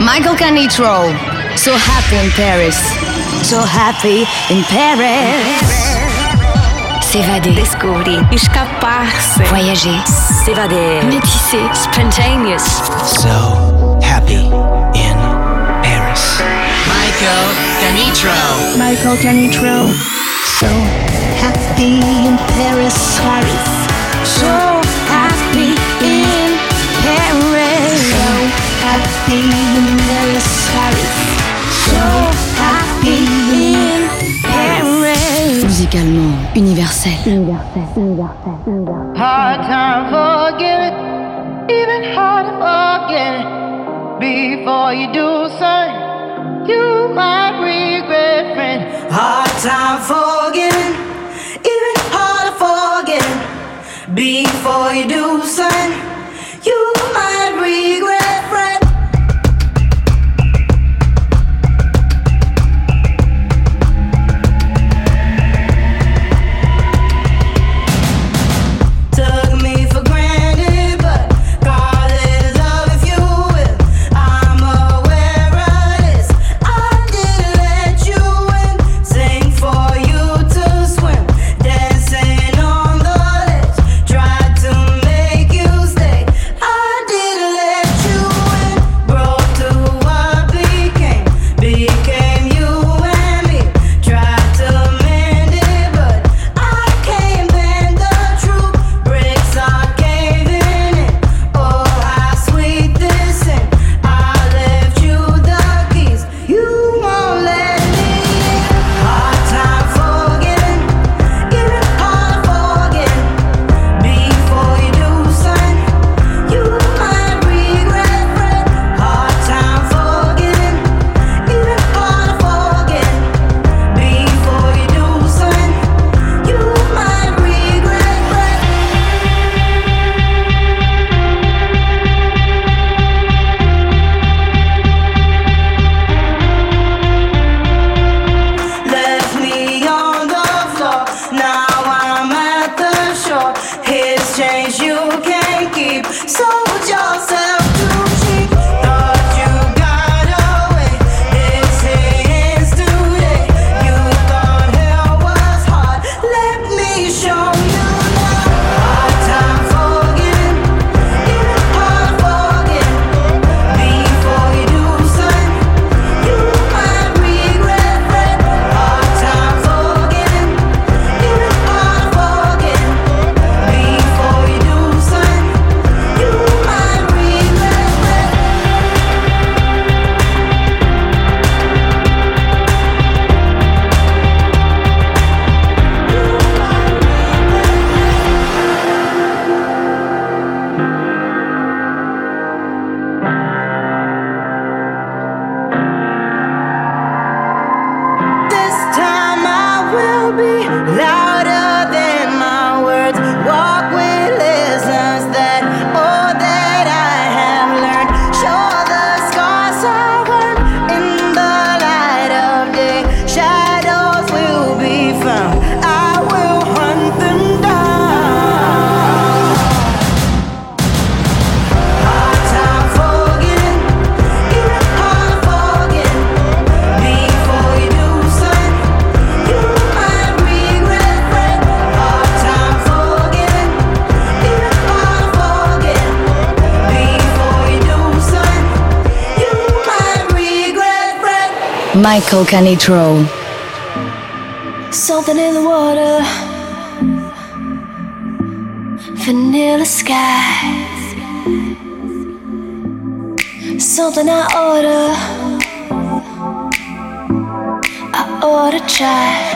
Michael Canitrot. So happy in Paris. So happy in Paris. S'évader. Découvrir. Escaparse. Voyager. S'évader. Métisser. Spontaneous. So happy in Paris. Michael Canitrot. Michael Canitrot. So happy in Paris. Paris. So Musicalement universel. Hard time forgiving, even. Before you do, son, you might regret, friend. Hard time forgiving, even. Before you do, you might regret. Michael Canitrot. Something in the water, vanilla sky. Something I order, I order try.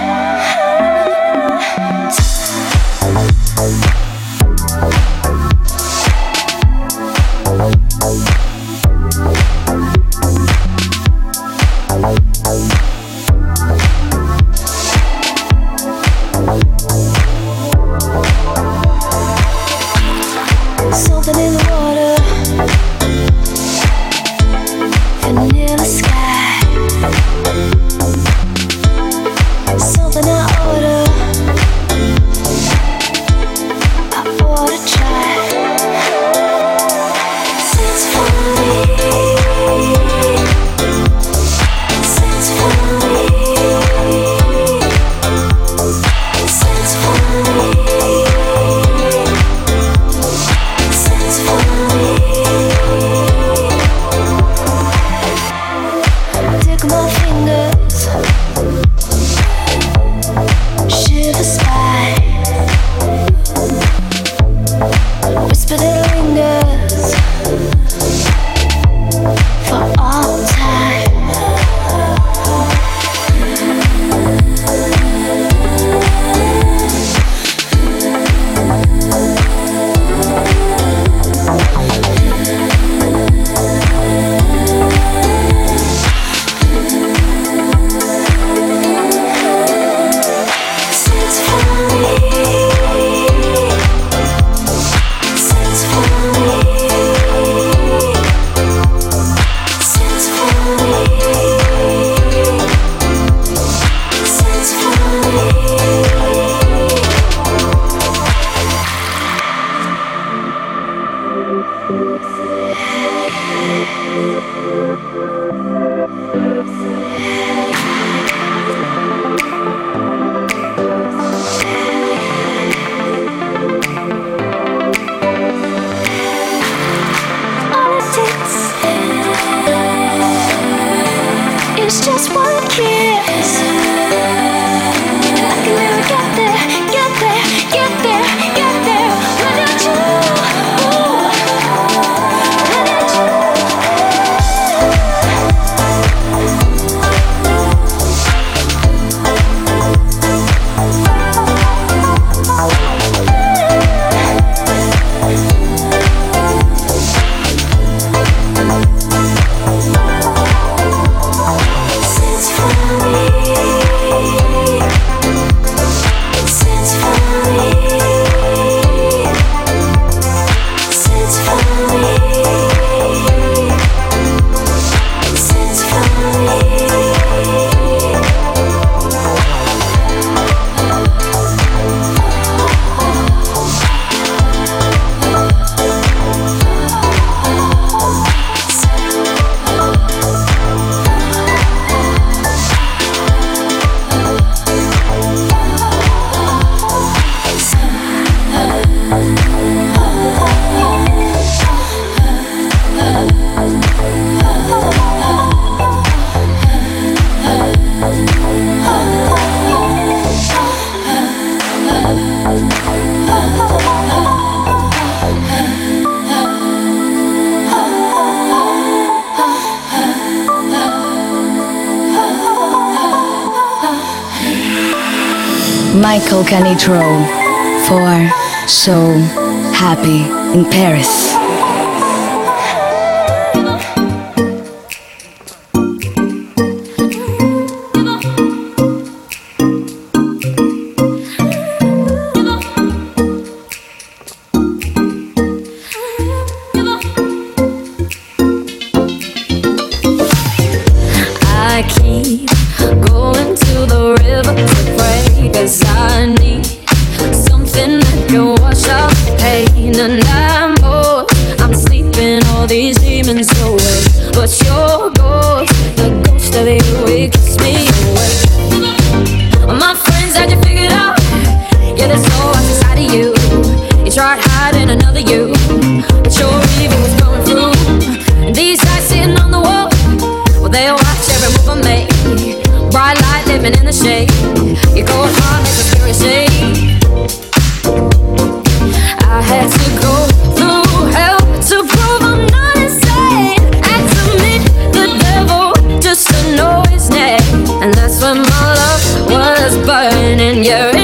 Michael Canitrot for So Happy in Paris. Yeah. you're in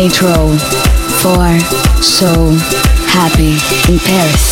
Michael Canitrot for So Happy in Paris.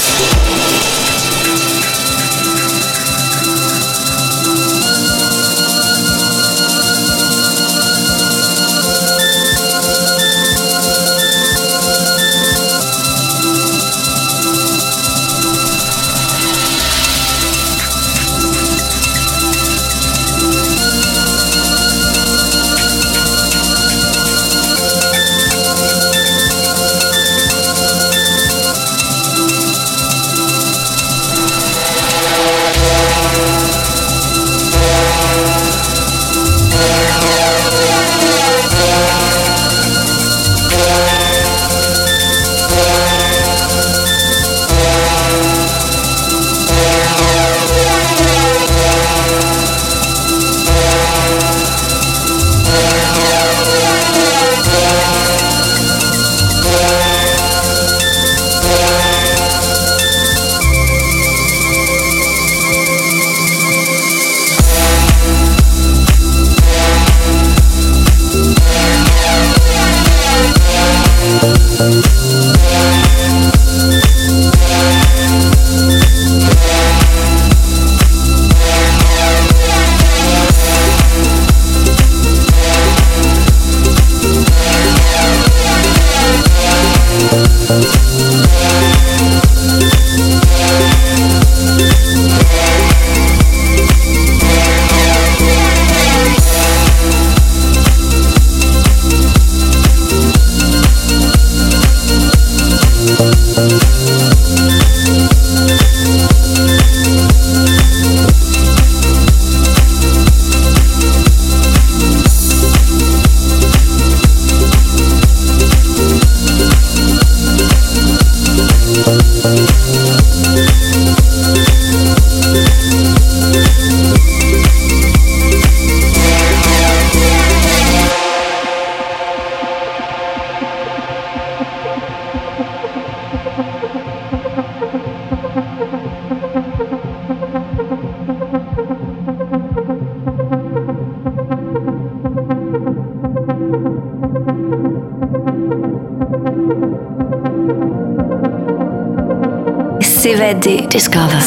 Discover.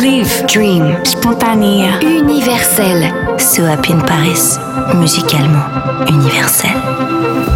Live. Dream. Spontanea. Universel. So Happy in Paris. Musicalement universel.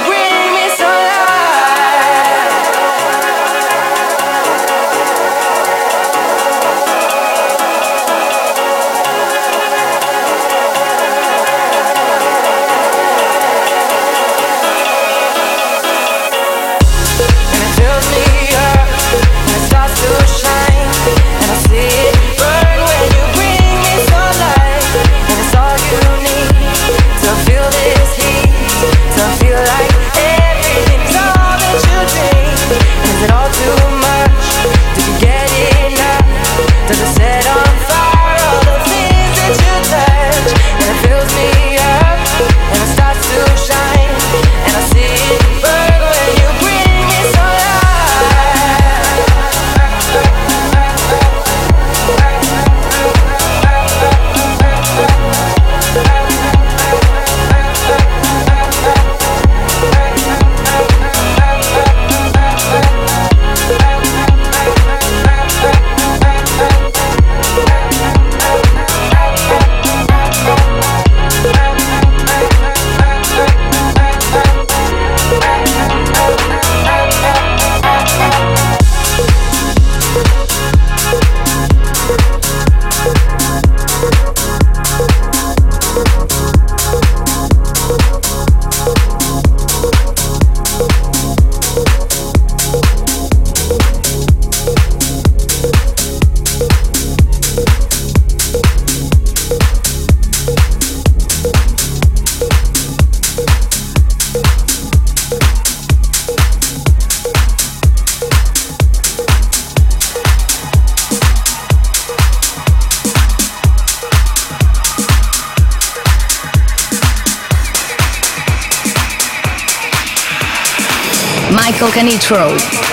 Michael Canitrot.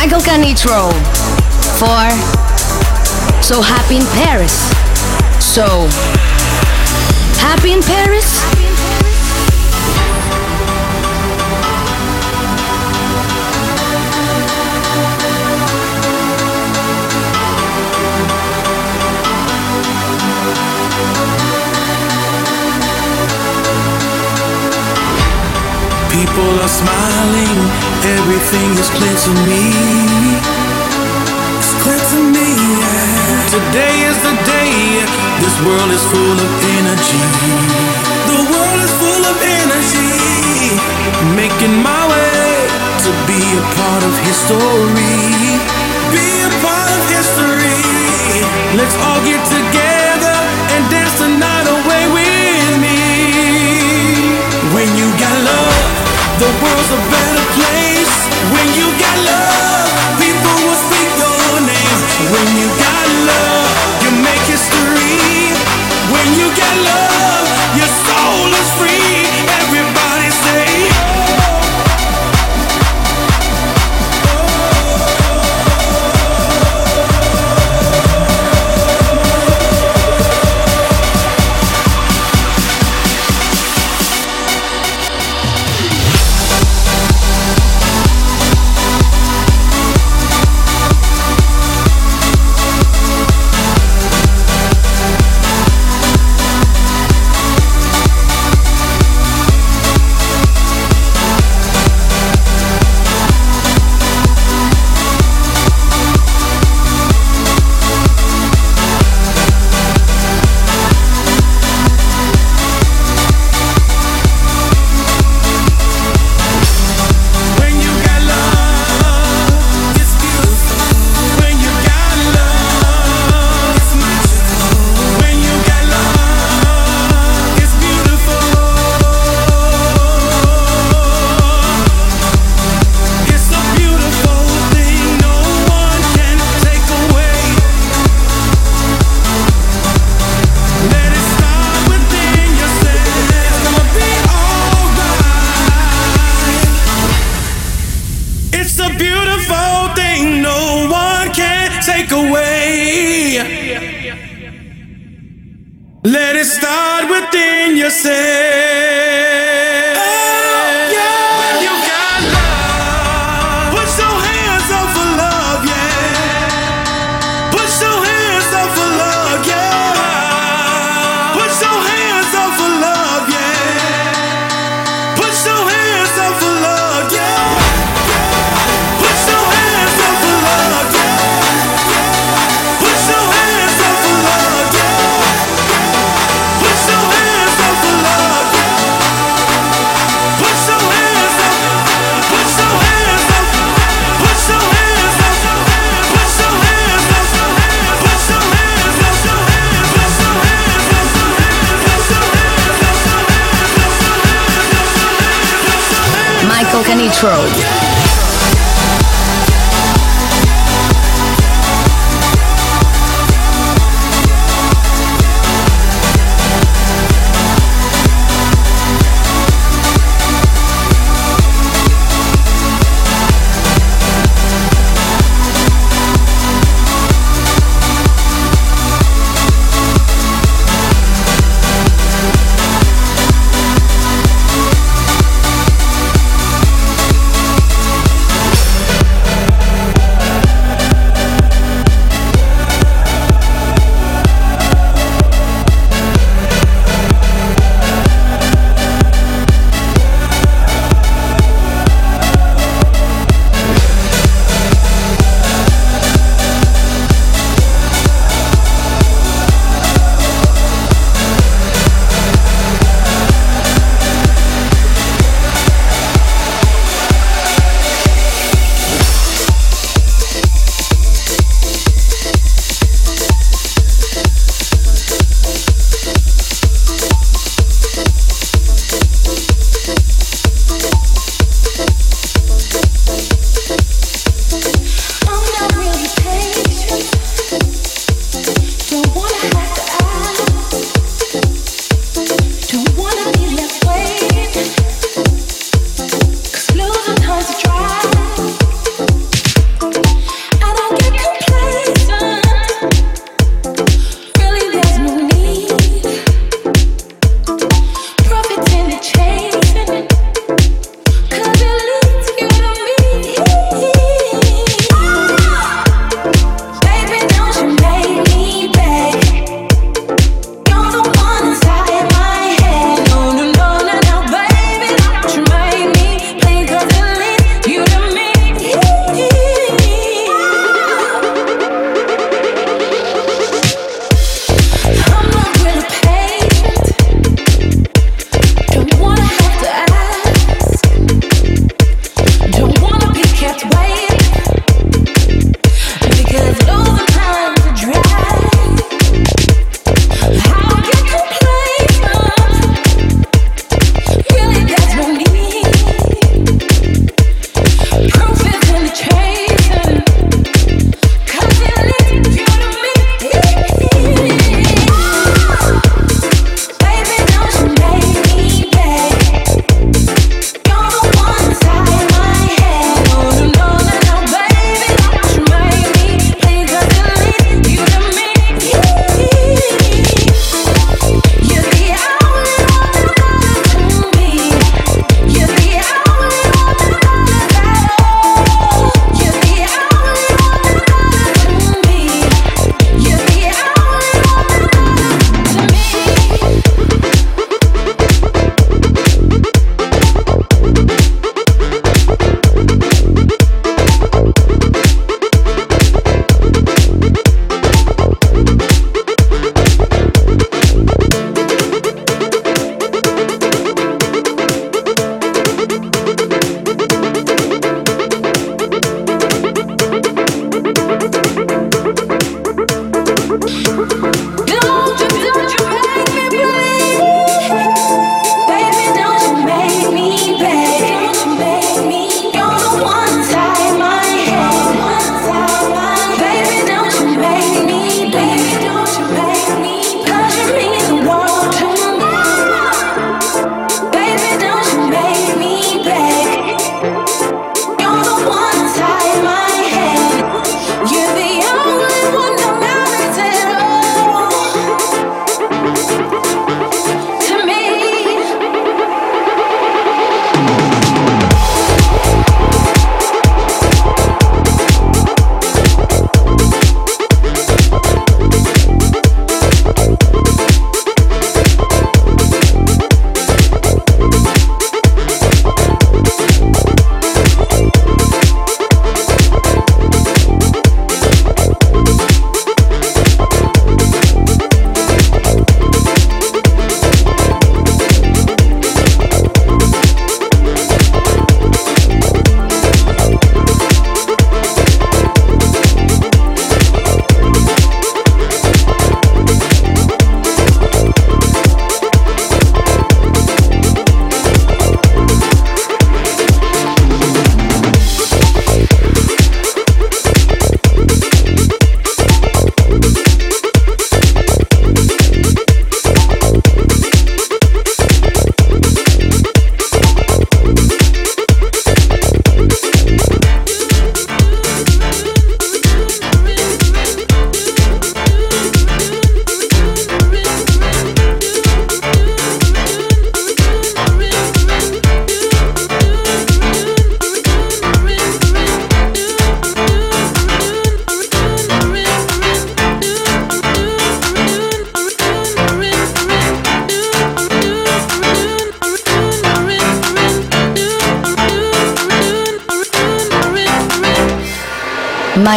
Michael Canitrot for So Happy in Paris. So Happy in Paris? People are smiling, everything is clear to me. It's clear to me. Yeah. Today is the day. This world is full of energy. The world is full of energy. Making my way to be a part of history. Be a part of history. Let's all get together and dance the night away with me. When you got love, the world's a better. When you got love,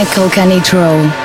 Michael Canitrot.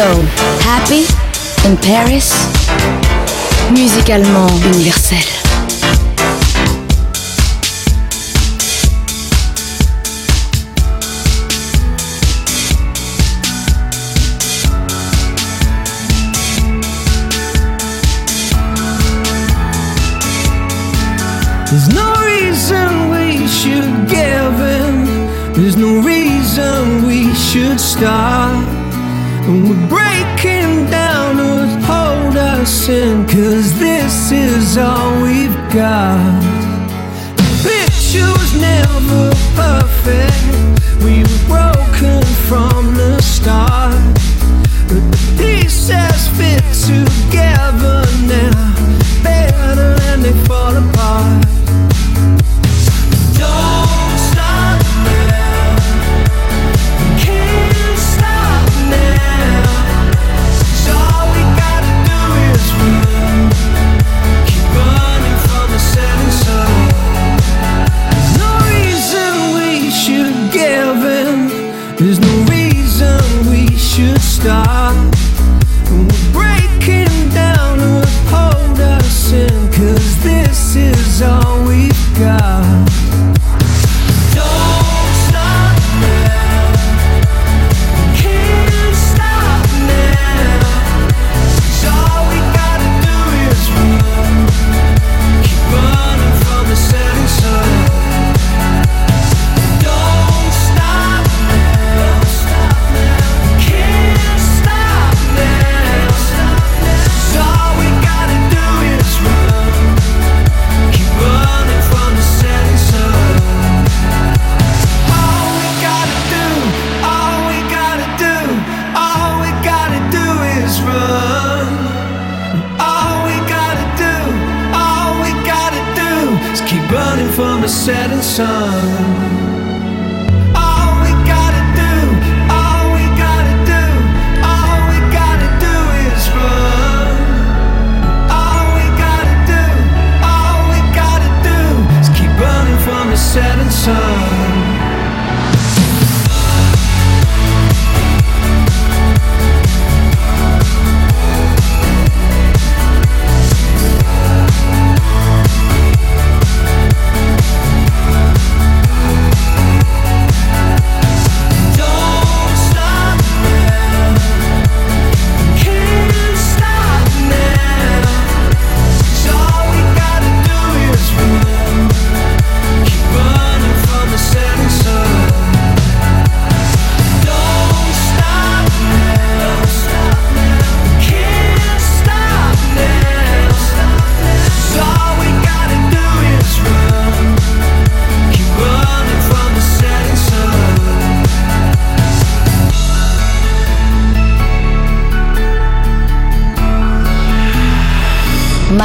So Happy in Paris. Musicalement universel. There's no reason we should give in. There's no reason we should stop. And we're breaking down those hold us in, cause this is all we've got. The picture was never perfect, we were broken from the start, but the pieces fit.